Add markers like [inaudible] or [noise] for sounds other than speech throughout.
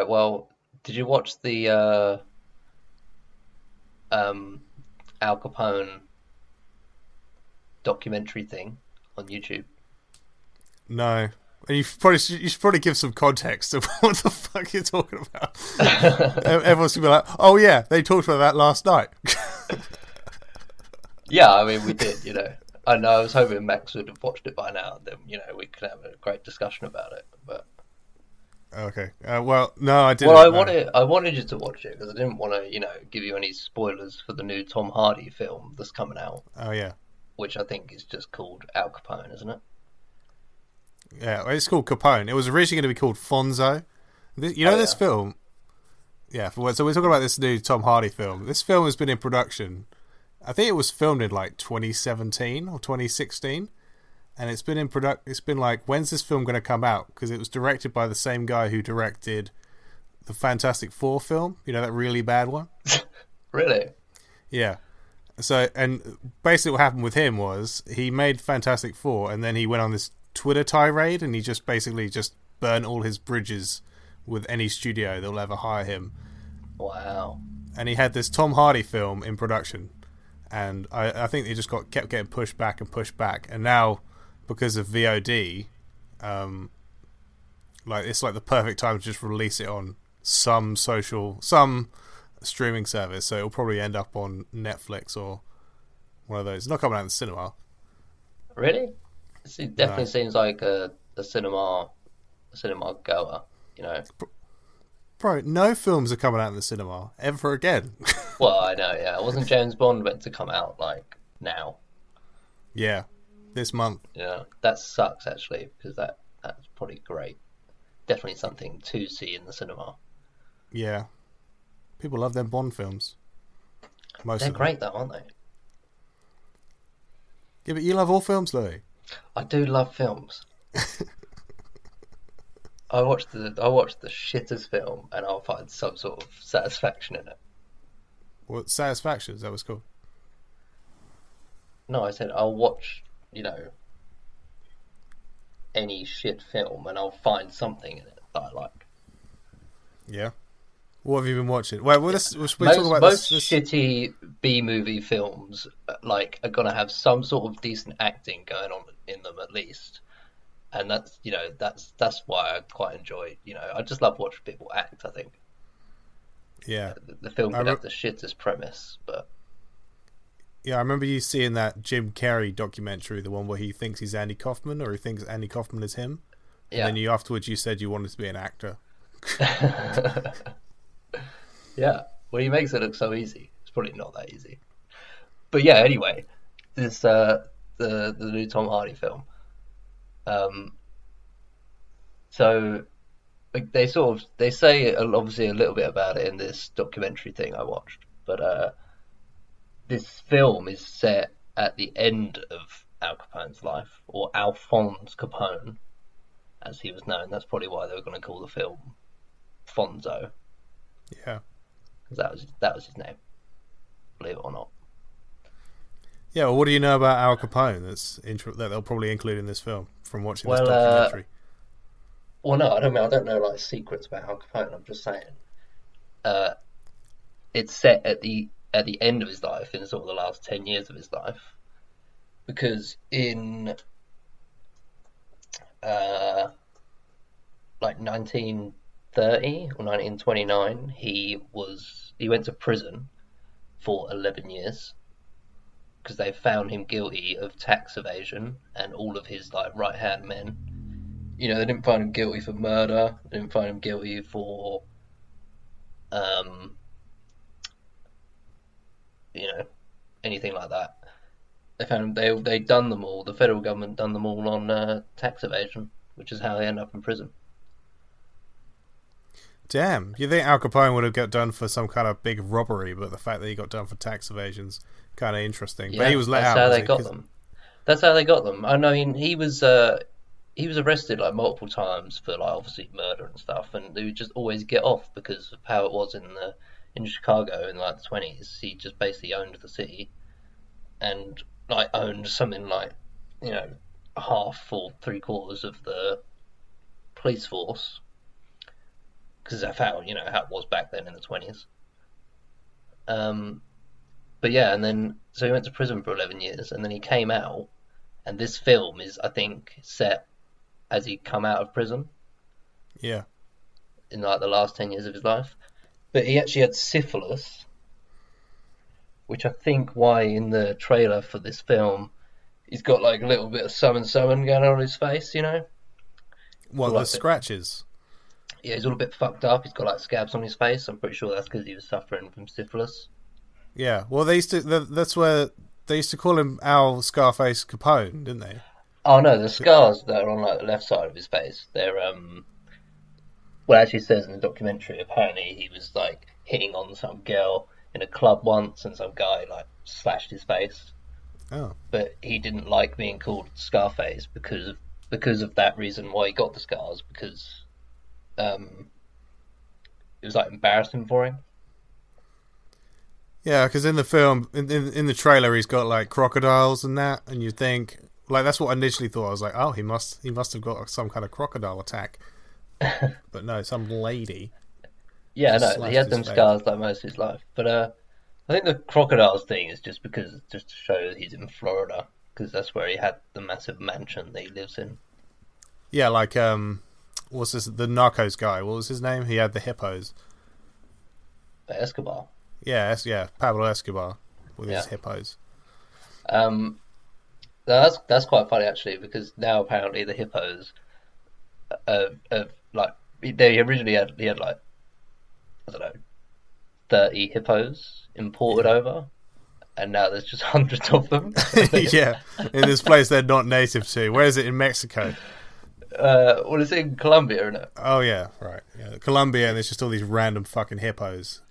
right. Well, did you watch the uh, um, Al Capone documentary thing on YouTube? No. And you probably you should probably give some context of [laughs] what the fuck you're talking about. [laughs] Everyone's gonna be like, "Oh yeah, they talked about that last night." [laughs] Yeah, I mean, we did. You know, I know. I was hoping Max would have watched it by now, and then you know we could have a great discussion about it. But okay. Uh, well, no, I didn't. well, I wanted I wanted you to watch it because I didn't want to, you know, give you any spoilers for the new Tom Hardy film that's coming out, Oh yeah, which I think is just called Al Capone, isn't it? yeah. It's called Capone. It was originally going to be called Fonzo. This, you know Oh, this yeah. film. Yeah. For, so we're talking about this new Tom Hardy film. This film has been in production. I think it was filmed in like 2017 or 2016, and it's been in product. It's been like, when's this film going to come out? Because it was directed by the same guy who directed the Fantastic Four film. You know that really bad one. [laughs] Really? Yeah. So, and basically what happened with him was he made Fantastic Four, and then he went on this Twitter tirade, and he just basically just burned all his bridges with any studio that'll ever hire him. Wow. And he had this Tom Hardy film in production, and I, I think he just got kept getting pushed back and pushed back, and now because of VOD, um, like it's like the perfect time to just release it on some social, some streaming service. So it'll probably end up on Netflix or one of those. It's not coming out in the cinema. Really? It definitely No. seems like a, a cinema a cinema goer, you know. Bro, no films are coming out in the cinema ever again. [laughs] Well, I know, yeah. It wasn't James Bond meant to come out like now? yeah, this month. Yeah, that sucks actually because that that's probably great. Definitely something to see in the cinema. Yeah, people love their Bond films. Most They're of them. great though, aren't they? Yeah, but you love all films, Louis. I do love films. [laughs] I watched the I watched the shittest film and I'll find some sort of satisfaction in it. What Satisfaction? Is that was cool. No, I said I'll watch, you know, any shit film and I'll find something in it that I like. Yeah. What have you been watching? Well, well let's, we're most talking about most this. this shitty B movie films uh, like are gonna have some sort of decent acting going on in them at least, and that's you know that's that's why I quite enjoy. You know, I just love watching people act. I think yeah, the, the film could re- have the shittest premise, but yeah. I remember you seeing that Jim Carrey documentary, the one where he thinks he's Andy Kaufman, or he thinks Andy Kaufman is him. yeah, And then you afterwards you said you wanted to be an actor. [laughs] yeah. Well, he makes it look so easy. It's probably not that easy. But yeah, anyway, this uh, the the new Tom Hardy film. Um, so like, they sort of they say obviously a little bit about it in this documentary thing I watched, but uh, this film is set at the end of Al Capone's life, or Alphonse Capone, as he was known. That's probably why they were going to call the film Fonzo Yeah. because that was that was his name. Believe it or not. Yeah, well, what do you know about Al Capone that's intro- that they'll probably include in this film from watching this Well, uh, documentary? Well, no, I don't mean I don't know like secrets about Al Capone. I'm just saying, uh, it's set at the at the end of his life, in sort of the last ten years of his life, because in uh, like 1930 or 1929, he was he went to prison for 11 years because they found him guilty of tax evasion and all of his like right hand men you know, they didn't find him guilty for murder. They didn't find him guilty for, um, you know, anything like that. They found. They they done them all. The federal government done them all on uh, tax evasion, which is how they end up in prison. Damn, you think Al Capone would have got done for some kind of big robbery, but the fact that he got done for tax evasion's kind of interesting. but he was let that's out. how they he? got 'Cause- them. That's how they got them. I mean, he was uh, he was arrested like multiple times for like obviously murder and stuff, and they would just always get off because of how it was in the in Chicago in like the twenties. He just basically owned the city, and like owned something like you know half or three quarters of the police force because that's how you know how it was back then in the twenties. Um, but yeah, and then so he went to prison for eleven years, and then he came out, and this film is I think set as he come out of prison Yeah. in like the last ten years of his life. But he actually had syphilis, which I think why in the trailer for this film he's got like a little bit of summon summon going on his face, you know. Well, the scratches? Yeah, he's all a bit fucked up. He's got like scabs on his face. I'm pretty sure that's because he was suffering from syphilis. Yeah. Well, they used to. that's where they used to call him Al Scarface Capone, didn't they? Oh no, the scars that are on like the left side of his face, they're um well it actually says in the documentary apparently he was like hitting on some girl in a club once and some guy like slashed his face. Oh. But he didn't like being called Scarface because of because of that reason why he got the scars, because um it was like embarrassing for him. Yeah, because in the film, in, in in the trailer, he's got like crocodiles and that, and you think like that's what I initially thought. I was like, oh, he must he must have got some kind of crocodile attack, but no, some lady. Yeah, no, he had them face. scars like most of his life. But uh, I think the crocodiles thing is just because just to show that he's in Florida because that's where he had the massive mansion that he lives in. Yeah, like um, what's this? The Narcos guy. What was his name? He had the hippos. Escobar. Yeah, es- yeah, Pablo Escobar with his hippos. Um, that's that's quite funny actually because now apparently the hippos, uh, uh like they originally had he had like I don't know, thirty hippos imported over, and now there's just [laughs] hundreds of them. [laughs] yeah, in this place they're not native to. Where is it in Mexico? uh, well, it's in Colombia, isn't it? Oh yeah, right. Yeah, Colombia, and there's just all these random fucking hippos.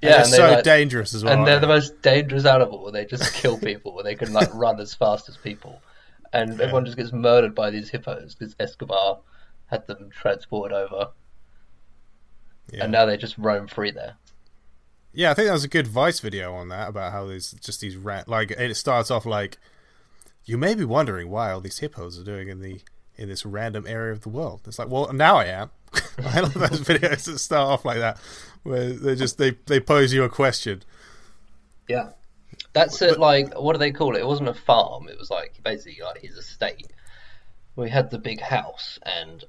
Yeah, and and they're they, so like- dangerous as well. and they're the most dangerous animal. They just kill people. and they can like [laughs] run as fast as people, and everyone just gets murdered by these hippos because Escobar had them transported over, Yeah. and now they just roam free there. Yeah, I think that was a good Vice video on that about how there's just these rat like it starts off like you may be wondering why all these hippos are doing in the in this random area of the world. It's like, well, now I am. [laughs] I love those [laughs] videos that start off like that, where they just they they pose you a question. Yeah, that's it. Like, what do they call it? It wasn't a farm. It was like basically like his estate. We had the big house, and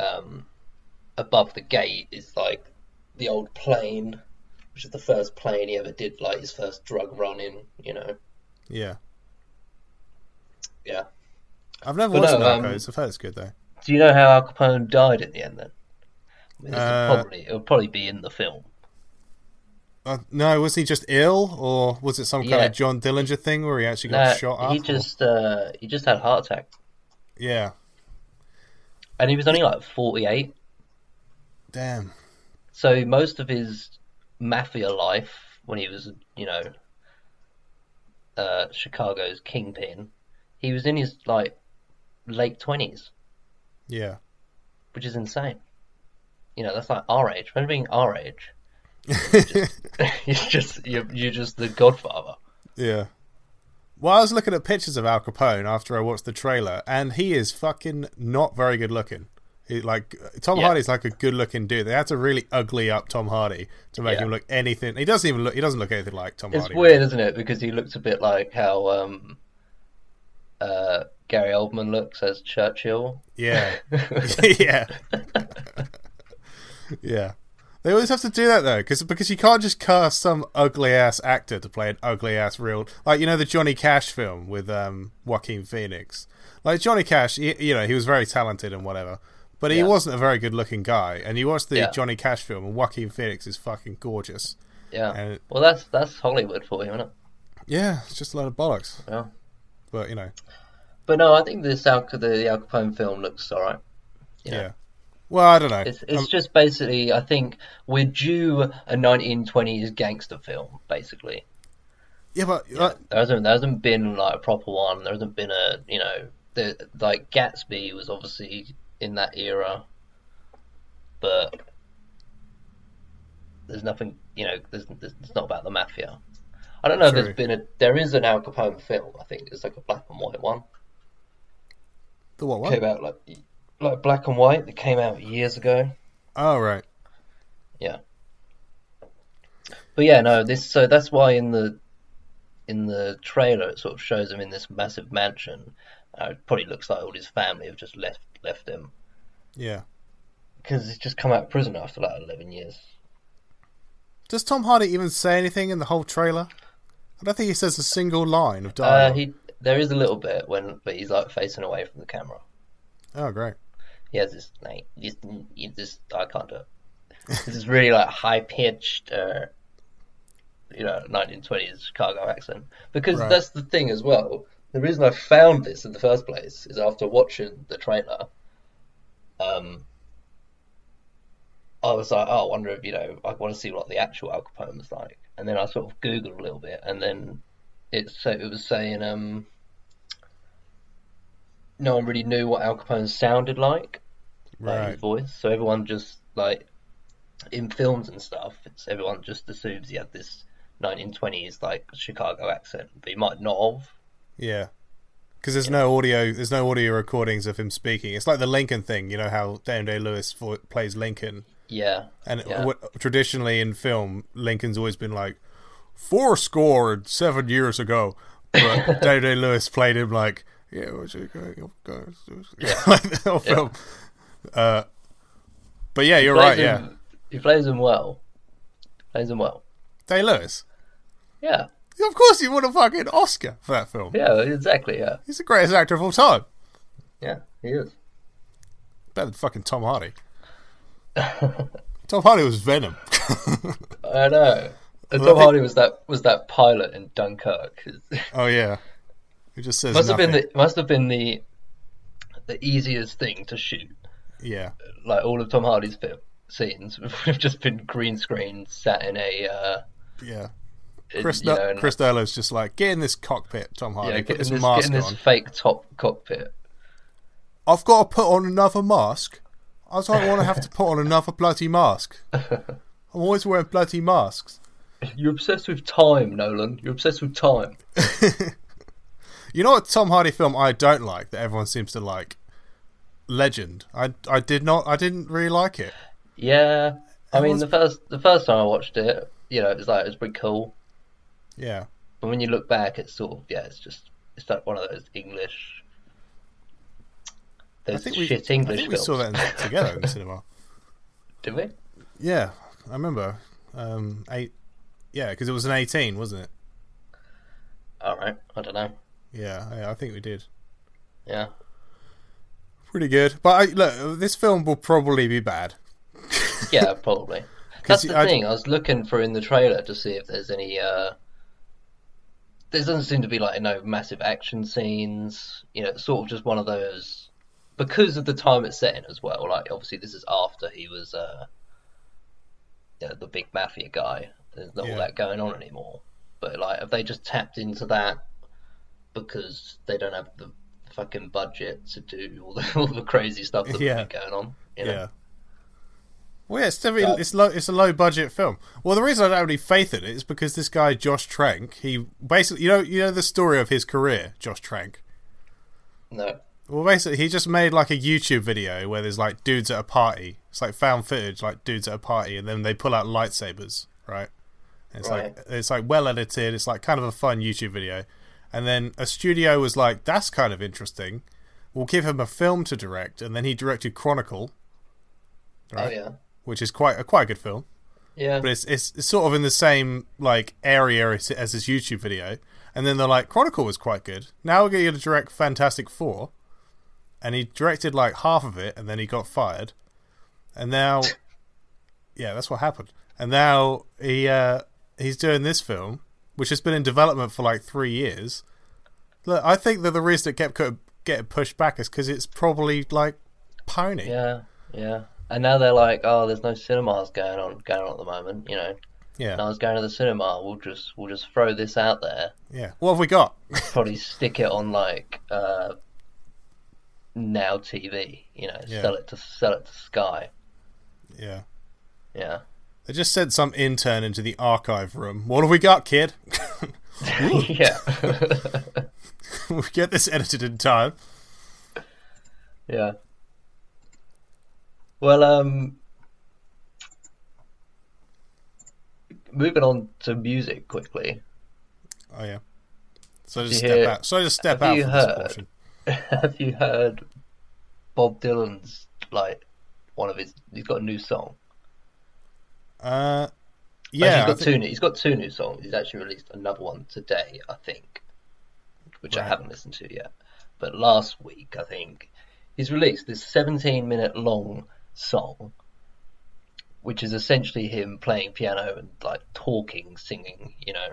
um, above the gate is like the old plane, which is the first plane he ever did, like his first drug run in. You know, Yeah, yeah. I've never But watched no, um, Narcos. I've heard it's good though. Do you know how Al Capone died in the end? Then, I mean, Uh, probably it'll probably be in the film. Uh, no, was he just ill, or was it some kind Yeah. of John Dillinger thing where he actually got Nah, shot up? he or- just uh, he just had a heart attack, yeah, and he was only like forty eight. damn. So most of his mafia life, when he was, you know, uh, Chicago's kingpin, he was in his like late twenties, Yeah, which is insane. You know, that's like our age. Imagine being our age. [laughs] [laughs] you're just you're, you're just the Godfather. yeah. Well, I was looking at pictures of Al Capone after I watched the trailer, and he is fucking not very good looking. He, like Tom Yeah. Hardy's like a good looking dude. They had to really ugly up Tom Hardy to make Yeah. him look anything. He doesn't even look. He doesn't look anything like Tom It's Hardy. weird, isn't it? Because he looks a bit like how um, uh, Gary Oldman looks as Churchill. Yeah, [laughs] [laughs] yeah, [laughs] yeah. They always have to do that though, because because you can't just cast some ugly ass actor to play an ugly ass real like you know the Johnny Cash film with um Joaquin Phoenix. Like Johnny Cash, he, you know he was very talented and whatever, but he Yeah. wasn't a very good looking guy. And you watch the Yeah. Johnny Cash film, and Joaquin Phoenix is fucking gorgeous. Yeah. And- well, that's that's Hollywood for you, isn't it? Yeah, it's just a load of bollocks. Yeah. But you know, But no, I think this Al the Al Capone film looks alright. yeah. Well, I don't know. It's it's Um, just basically, I think we're due a 1920s gangster film, basically. yeah, but uh, There hasn't there hasn't been like a proper one. There hasn't been a you know the like Gatsby was obviously in that era, but there's nothing you know. There's, there's it's not about the mafia. I don't know if True. there's been a there is an Al Capone film. I think it's like a black and white one. the what? Came out like like black and white. That came out years ago. Oh right. Yeah. But yeah, no, this so that's why in the in the trailer it sort of shows him in this massive mansion. Uh, it probably looks like all his family have just left left him Yeah. because he's just come out of prison after like eleven years. Does Tom Hardy even say anything in the whole trailer? I don't think he says a single line of Uh, dialogue. he there is a little bit when, but he's like facing away from the camera. Oh, great. He has this like this, this I can't do it. This is really like high pitched, uh, you know, 1920s Chicago accent. Because Right. that's the thing as well. The reason I found this in the first place is after watching the trailer. Um, I was like, oh, I wonder if you know, I want to see what the actual Al Capone was like. And then I sort of googled a little bit, and then it so it was saying um, no one really knew what Al Capone sounded like like Right. his voice. So everyone just like in films and stuff, it's everyone just assumes he had this 1920s like Chicago accent, but he might not have. Yeah. Because there's no audio, there's no audio recordings of him speaking. It's like the Lincoln thing, you know how Daniel Day Lewis vo- plays Lincoln, Yeah, and yeah. what, traditionally in film, Lincoln's always been like four score seven years ago, but [laughs] Daniel Day Lewis played him like yeah, what's it going, [laughs] like the whole film. Uh, but yeah, you're right. him- Yeah, he plays him well. Plays him well. Day Lewis. Yeah, Of course, he won a fucking Oscar for that film. yeah, exactly. Yeah, He's the greatest actor of all time. yeah, he is. Better than fucking Tom Hardy. [laughs] Tom Hardy was Venom. I know. [laughs] And Tom Hardy was that was that pilot in Dunkirk. oh yeah, he just says must have been the must have been the the easiest thing to shoot. Yeah, Like all of Tom Hardy's film scenes [laughs] have just been green screen, sat in a uh, yeah. Chris, you know, Chris Darlow's just like get in this cockpit, Tom Hardy. yeah, put getting this this, mask getting this on. fake top cockpit. I've got to put on another mask. I don't want to have to put on another bloody mask. [laughs] I'm always wearing bloody masks. You're obsessed with time, Nolan. You're obsessed with time. [laughs] You know what Tom Hardy film I don't like that everyone seems to like? Legend. I I did not. I didn't really like it. Yeah, I mean Everyone's- the first the first time I watched it, you know, it was like it was pretty cool. Yeah. But when you look back, it's sort of yeah, it's just it's like one of those English. I Those think we, shit English I think we saw that in, together in the cinema. [laughs] Did we? Yeah, I remember. Um, eight. Yeah, because it was an eighteen, wasn't it? All right, I don't know. Yeah, yeah, I think we did. Yeah, Pretty good, but I, look, this film will probably be bad. [laughs] yeah, probably. [laughs] That's the I- thing. I was looking for in the trailer to see if there's any. uh There doesn't seem to be like no massive action scenes. You know, it's sort of just one of those because of the time it's set in as well. Like obviously this is after he was uh yeah, the big mafia guy. There's not Yeah. all that going on anymore. But like, have they just tapped into that because they don't have the fucking budget to do all the [laughs] all the crazy stuff that's Yeah. going on? You know? Yeah. Well, yeah, it's definitely it's low. It's a low budget film. Well, the reason I don't have any faith in it is because this guy Josh Trank, he basically, you know, you know the story of his career, Josh Trank. No. Well, basically, he just made like a YouTube video where there's like dudes at a party. It's like found footage, like dudes at a party, and then they pull out lightsabers, right? And it's Right. like it's like well edited. It's like kind of a fun YouTube video. And then a studio was like, "That's kind of interesting. We'll give him a film to direct." And then he directed Chronicle, Right? Oh yeah. which is quite a quite a good film. Yeah. but it's, it's it's sort of in the same like area as, as his YouTube video. And then they're like, Chronicle was quite good. Now we're going to direct Fantastic Four, and he directed like half of it, and then he got fired. And now, [laughs] yeah, that's what happened. And now he uh, he's doing this film, which has been in development for like three years. Look, I think that the reason it kept getting pushed back is because it's probably like pony. Yeah. Yeah. And now they're like, oh, there's no cinemas going on going on at the moment. You know, yeah, no one's going to the cinema. We'll just we'll just throw this out there. yeah. What have we got? Probably stick it on like uh, now TV. You know, Yeah. sell it to sell it to Sky. yeah. Yeah. They just sent some intern into the archive room. What have we got, kid? [laughs] yeah. [laughs] we get this edited in time. Yeah. Well, um, moving on to music quickly. Oh yeah. So I just step hear- out. So I just step have out you this heard- portion. [laughs] Have you heard Bob Dylan's like one of his? He's got a new song. Uh, yeah. he's got think- two. New, he's got two new songs. He's actually released another one today, I think, which I haven't listened to yet. But last week, I think he's released this 17-minute long song, which is essentially him playing piano and like talking, singing. You know,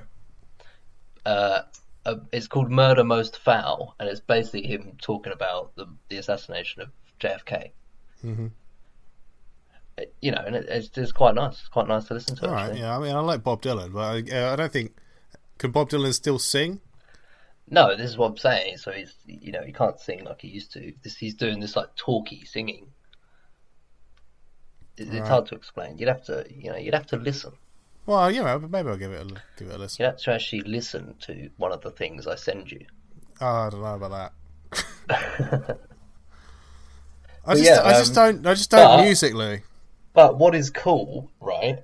uh, uh, it's called "Murder Most Foul," and it's basically him talking about the the assassination of JFK. Mhm. You know, and it, it's just quite nice. It's quite nice to listen to. All right. actually. Yeah. I mean, I like Bob Dylan, but I, I don't think can Bob Dylan still sing. No, this is what I'm saying. So he's, you know, he can't sing like he used to. This he's doing this like talky singing. It, It's Right. hard to explain. You'd have to, you know, you'd have to listen. Well, you know, maybe I'll give it a give it a listen. You'd have to actually listen to one of the things I send you. Oh, I don't know about that. [laughs] I just, yeah, I just um, don't, I just don't but- musically. But what is cool, right,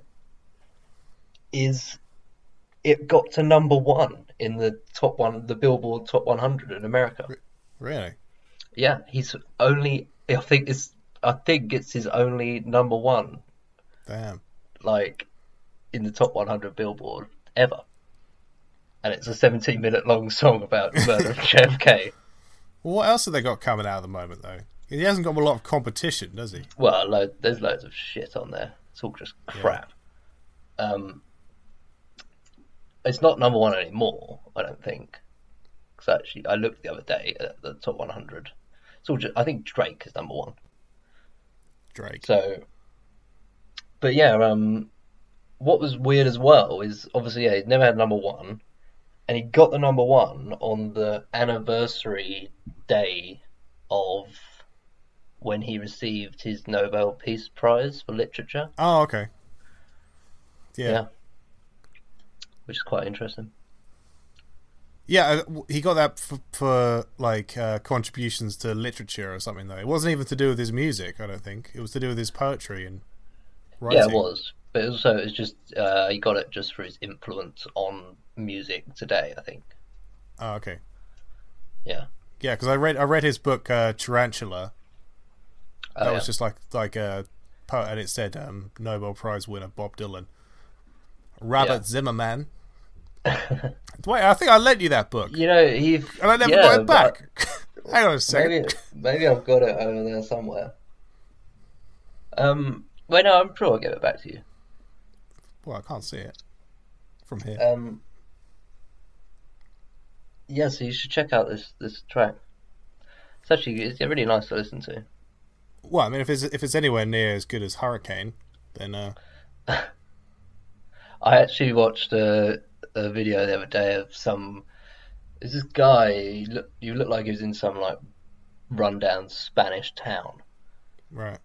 is it got to number one in the top one, the Billboard Top 100 in America. Really? Yeah, he's only. I think it's. I think it's his only number one Damn. like in the top 100 Billboard ever. And it's a 17 minute long song about the murder of JFK. [laughs] Well, what else have they got coming out at the moment, though? He hasn't got a lot of competition, does he? Well, lo- there's loads of shit on there. It's all just crap. Um, it's not number one anymore, I don't think. Because actually, I looked the other day at the top 100. It's all just, I think Drake is number one. Drake. So, but yeah, um, what was weird as well is obviously yeah, he'd never had number one, and he got the number one on the anniversary day of when he received his Nobel Peace Prize for literature. Oh, okay. Yeah. Yeah, which is quite interesting. Yeah, uh, he got that for, for like uh, contributions to literature or something. Though it wasn't even to do with his music. I don't think it was to do with his poetry and writing. Yeah, it was, but also it was just uh, he got it just for his influence on music today. I think. Oh, okay. Yeah. Yeah, because I read I read his book uh, Tarantula. Oh, That yeah. was just like like a poet, and it said um, Nobel Prize winner Bob Dylan, Robert Yeah. Zimmerman. [laughs] Wait, I think I lent you that book, You know he. and I never yeah, got it back. [laughs] Hang on a second. Maybe maybe I've got it over there somewhere. Um, well, no, I'm sure I'll give it back to you. Well, I can't see it from here. Um, yeah, so you should check out this this track. It's actually it's really nice to listen to. Well, I mean, if it's if it's anywhere near as good as Hurricane, then uh, [laughs] I actually watched a a video the other day of some. Is this guy? He look, you look like he was in some like rundown Spanish town. right.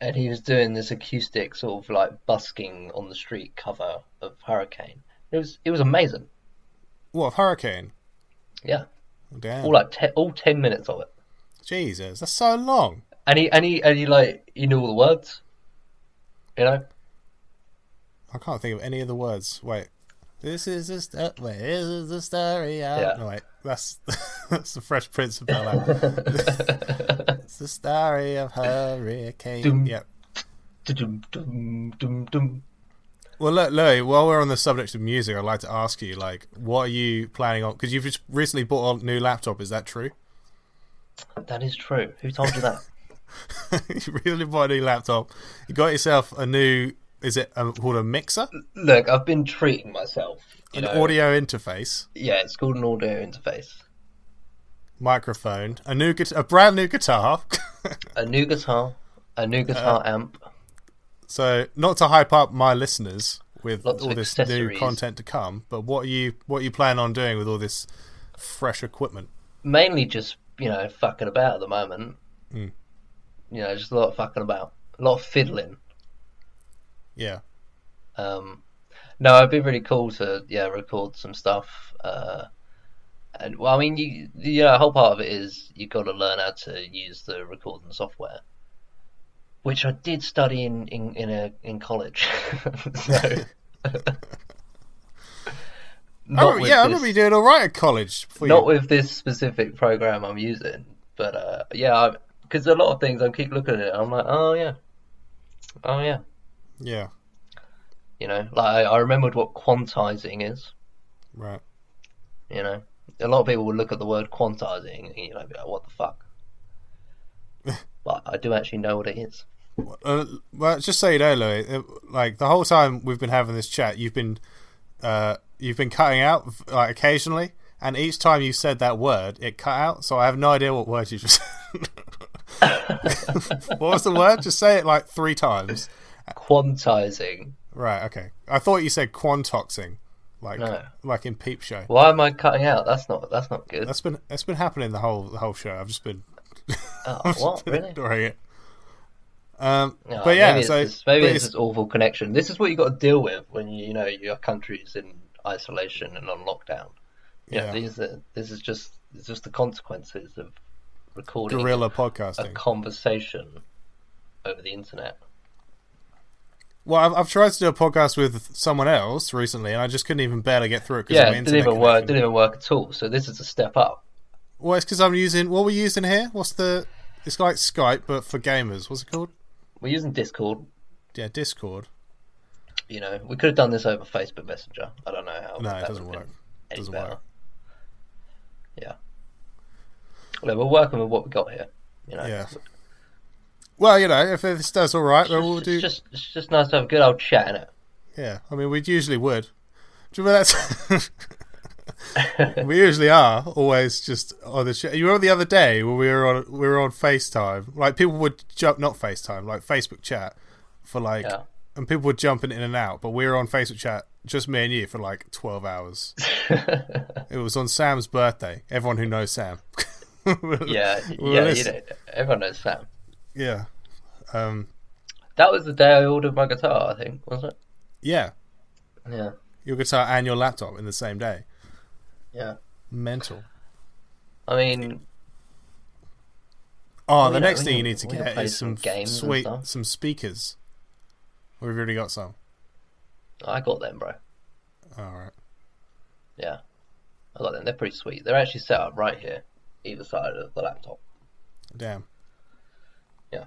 and he was doing this acoustic sort of like busking on the street cover of Hurricane. It was it was amazing. What Hurricane? Yeah, Damn. all like te- all ten minutes of it, Jesus, that's so long. And he and he and he like he knew all the words. You know, I can't think of any of the words. Wait. This is the st- wait, this is the story. Of... Yeah. No, wait, that's [laughs] that's the Fresh Prince of Bel Air. [laughs] it's the story of Hurricane. Doom. Yep. dum dum dum dum. Well, look, Louis, while we're on the subject of music, I'd like to ask you, like, what are you planning on? Because you've just recently bought a new laptop. Is that true? That is true. Who told you that? [laughs] [laughs] you really bought a new laptop. You got yourself a new. Is it um, called a mixer? Look, I've been treating myself. An know, audio interface, yeah, it's called an audio interface. microphone, a new guitar, a brand new guitar. [laughs] A new guitar, a new guitar amp, so, not to hype up my listeners with Lots all this new content to come, but what are you what are you planning on doing with all this fresh equipment? mainly just you know fucking about at the moment. Mm. You know, just a lot of fucking about, a lot of fiddling. Yeah, Um, no, it'd be really cool to yeah record some stuff. Uh, and well, I mean, you you know, a whole part of it is you've got to learn how to use the recording software, which I did study in in in a in college. [laughs] so, [laughs] I not remember, with yeah, I remember you doing all right at college. not you, with this specific program I'm using, but uh, yeah, because a lot of things I keep looking at it, I'm like, oh yeah, oh yeah, yeah, you know, like I, I remembered what quantizing is. right. You know, a lot of people will look at the word quantizing and you know, be like, what the fuck? [laughs] but I do actually know what it is. Uh, well, just so you know, Louis, like the whole time we've been having this chat, you've been uh, you've been cutting out like occasionally, and each time you said that word, it cut out. So I have no idea what word you just. [laughs] [laughs] what was the word? Just say it like three times. Quantizing. Right. Okay. I thought you said quantoxing, like No. like in Peep Show. Why am I cutting out? That's not. That's not good. That's been that's been happening the whole the whole show. I've just been [laughs] Oh, what really? ignoring it. Um, No, but yeah, maybe so it's, this, maybe it's this awful connection. This is what you got to deal with when you, you know your country's in isolation and on lockdown. Yeah, Yeah. these are, this is just it's just the consequences of recording guerrilla a conversation over the internet. Well, I've, I've tried to do a podcast with someone else recently, and I just couldn't even barely get through it because Yeah, it didn't even work. Didn't even work at all. So this is a step up. Well, it's because I'm using what we're using here. What's the? It's like Skype, but for gamers. What's it called? We're using Discord. Yeah, Discord. You know, we could have done this over Facebook Messenger. I don't know how. No, it doesn't work. any Doesn't better. work. Yeah. Well, we're working with what we got here. You know. Yeah. Well, you know, if this does all right, then we'll It's do. just it's just nice to have a good old chat in it. Yeah, I mean, we usually would. Do you remember that? [laughs] we usually are always just on the show. You remember the other day when we were on we were on FaceTime? Like people would jump, not FaceTime, like Facebook chat for like, Yeah. and people would jump in and out. But we were on Facebook chat, just me and you, for like twelve hours. [laughs] it was on Sam's birthday. Everyone who knows Sam. [laughs] Yeah, Well, yeah, you know, everyone knows Sam. yeah, um, That was the day I ordered my guitar, I think, wasn't it? yeah. Yeah, Your guitar and your laptop in the same day. yeah. Mental. I mean, Oh, Well, the know, next thing you need to get is some some sweet, some speakers. We've already got some. I got them, bro. All right. Yeah, I got them. They're pretty sweet. They're actually set up right here, either side of the laptop. Damn. Yeah.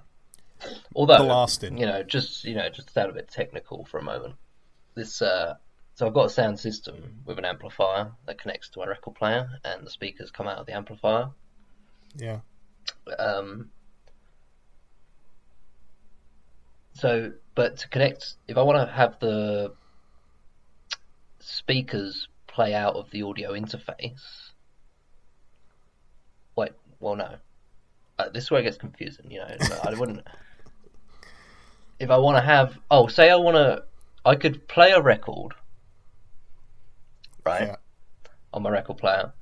Although, Blasted. you know, just you know, just to sound a bit technical for a moment. This, uh, so I've got a sound system with an amplifier that connects to my record player, and the speakers come out of the amplifier. Yeah. Um, so, but to connect, if I want to have the speakers play out of the audio interface, well, no, uh, this is where it gets confusing. You know, I [laughs] wouldn't. If I want to have, oh, say I want to, I could play a record, right, Yeah. on my record player,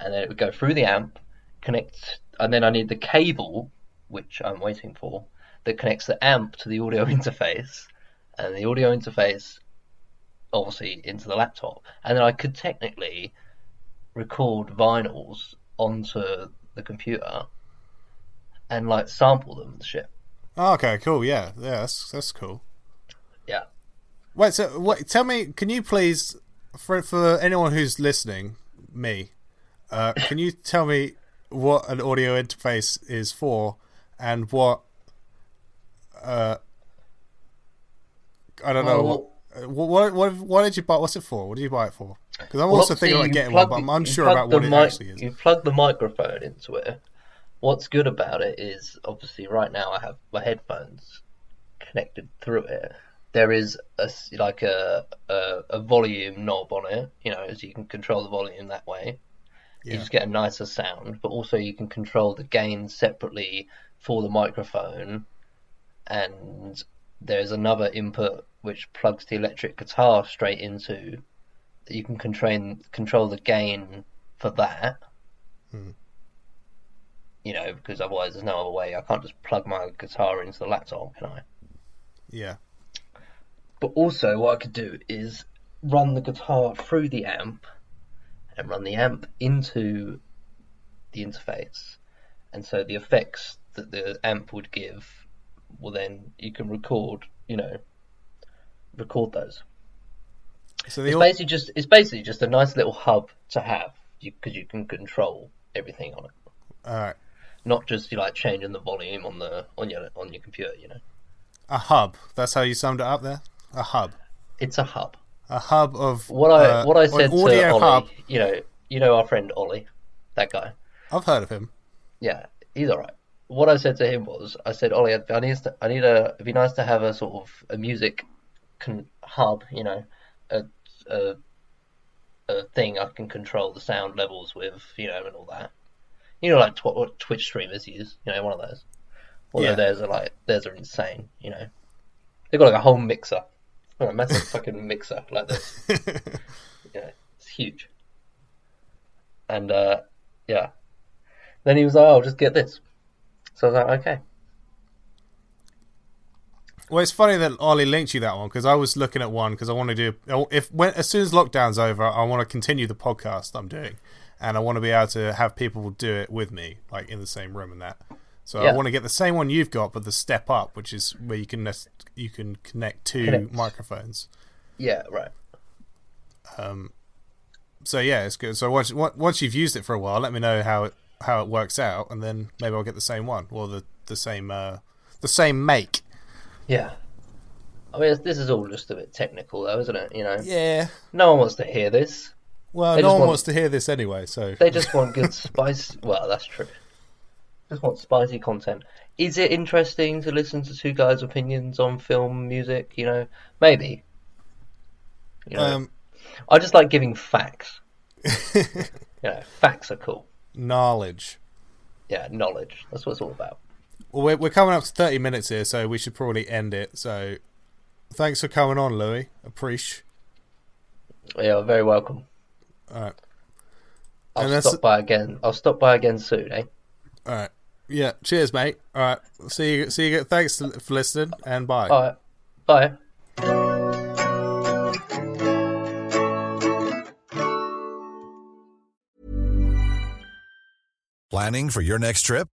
and then it would go through the amp, connect, and then I need the cable, which I'm waiting for, that connects the amp to the audio [laughs] interface, and the audio interface obviously into the laptop, and then I could technically record vinyls onto the computer and like sample them and shit. Oh, okay, cool. Yeah, yeah, that's that's cool. Yeah. Wait, so wait, tell me, can you please, for for anyone who's listening, me, uh, [laughs] can you tell me what an audio interface is for, and what, uh, I don't know what, what, what, what did you buy? What's it for? What did you buy it for? Because I'm Well, also thinking about getting plug one, but I'm unsure about what it mic- actually is. You plug the microphone into it. What's good about it is obviously right now I have my headphones connected through it. There is a like a, a a volume knob on it, you know, so you can control the volume that way. You just get a nicer sound, but also you can control the gain separately for the microphone. And there's another input which plugs the electric guitar straight into you can control control the gain for that. Hmm. You know, because otherwise there's no other way. I can't just plug my guitar into the laptop, can I? Yeah. But also, what I could do is run the guitar through the amp and run the amp into the interface, and so the effects that the amp would give, well, then you can record. You know, record those. So It's basically just it's basically just a nice little hub to have because you, can control everything on it, all right, not just you like changing the volume on the on your on your computer. You know, a hub. That's how you summed it up there. A hub. it's a hub. A hub of What I uh, what I said to Ollie, hub. you know, you know our friend Ollie, that guy. I've heard of him. Yeah, he's alright. What I said to him was, I said, Ollie, I need to, I need a. It'd be nice to have a sort of a music con- hub, you know, a, a a thing I can control the sound levels with, you know, and all that. You know, like tw- what Twitch streamers use, you know, one of those. Although Yeah. theirs are like theirs are insane, you know. They've got like a whole mixer, like a massive [laughs] fucking mixer like this. [laughs] yeah, it's huge. And uh, yeah, then he was like, "Oh, just get this." So I was like, "Okay." Well, it's funny that Ollie linked you that one because I was looking at one because I want to do if when as soon as lockdown's over, I want to continue the podcast I'm doing, and I want to be able to have people do it with me, like in the same room and that. So I want to get the same one you've got, but the step up, which is where you can you can connect two Connect. microphones. Yeah, right. Um. So yeah, it's good. So once once you've used it for a while, let me know how it how it works out, and then maybe I'll get the same one or the the same uh, the same make. Yeah. I mean, this is all just a bit technical, though, isn't it? You know, Yeah. no one wants to hear this. Well, They no one want- wants to hear this anyway, so They just want good spice. [laughs] Well, that's true. Just want spicy content. Is it interesting to listen to two guys' opinions on film, music? You know, maybe. You know, um, I just like giving facts. [laughs] you know, facts are cool. knowledge. Yeah, knowledge. That's what it's all about. Well, we're, we're coming up to 30 minutes here, so we should probably end it. So, thanks for coming on, Louis. Appreciate. Yeah, very welcome. All right, I'll And that's- stop by again. I'll stop by again soon, eh? all right. Yeah. Cheers, mate. All right. See you. See you. Thanks for listening, and bye. All right. Bye. Planning for your next trip?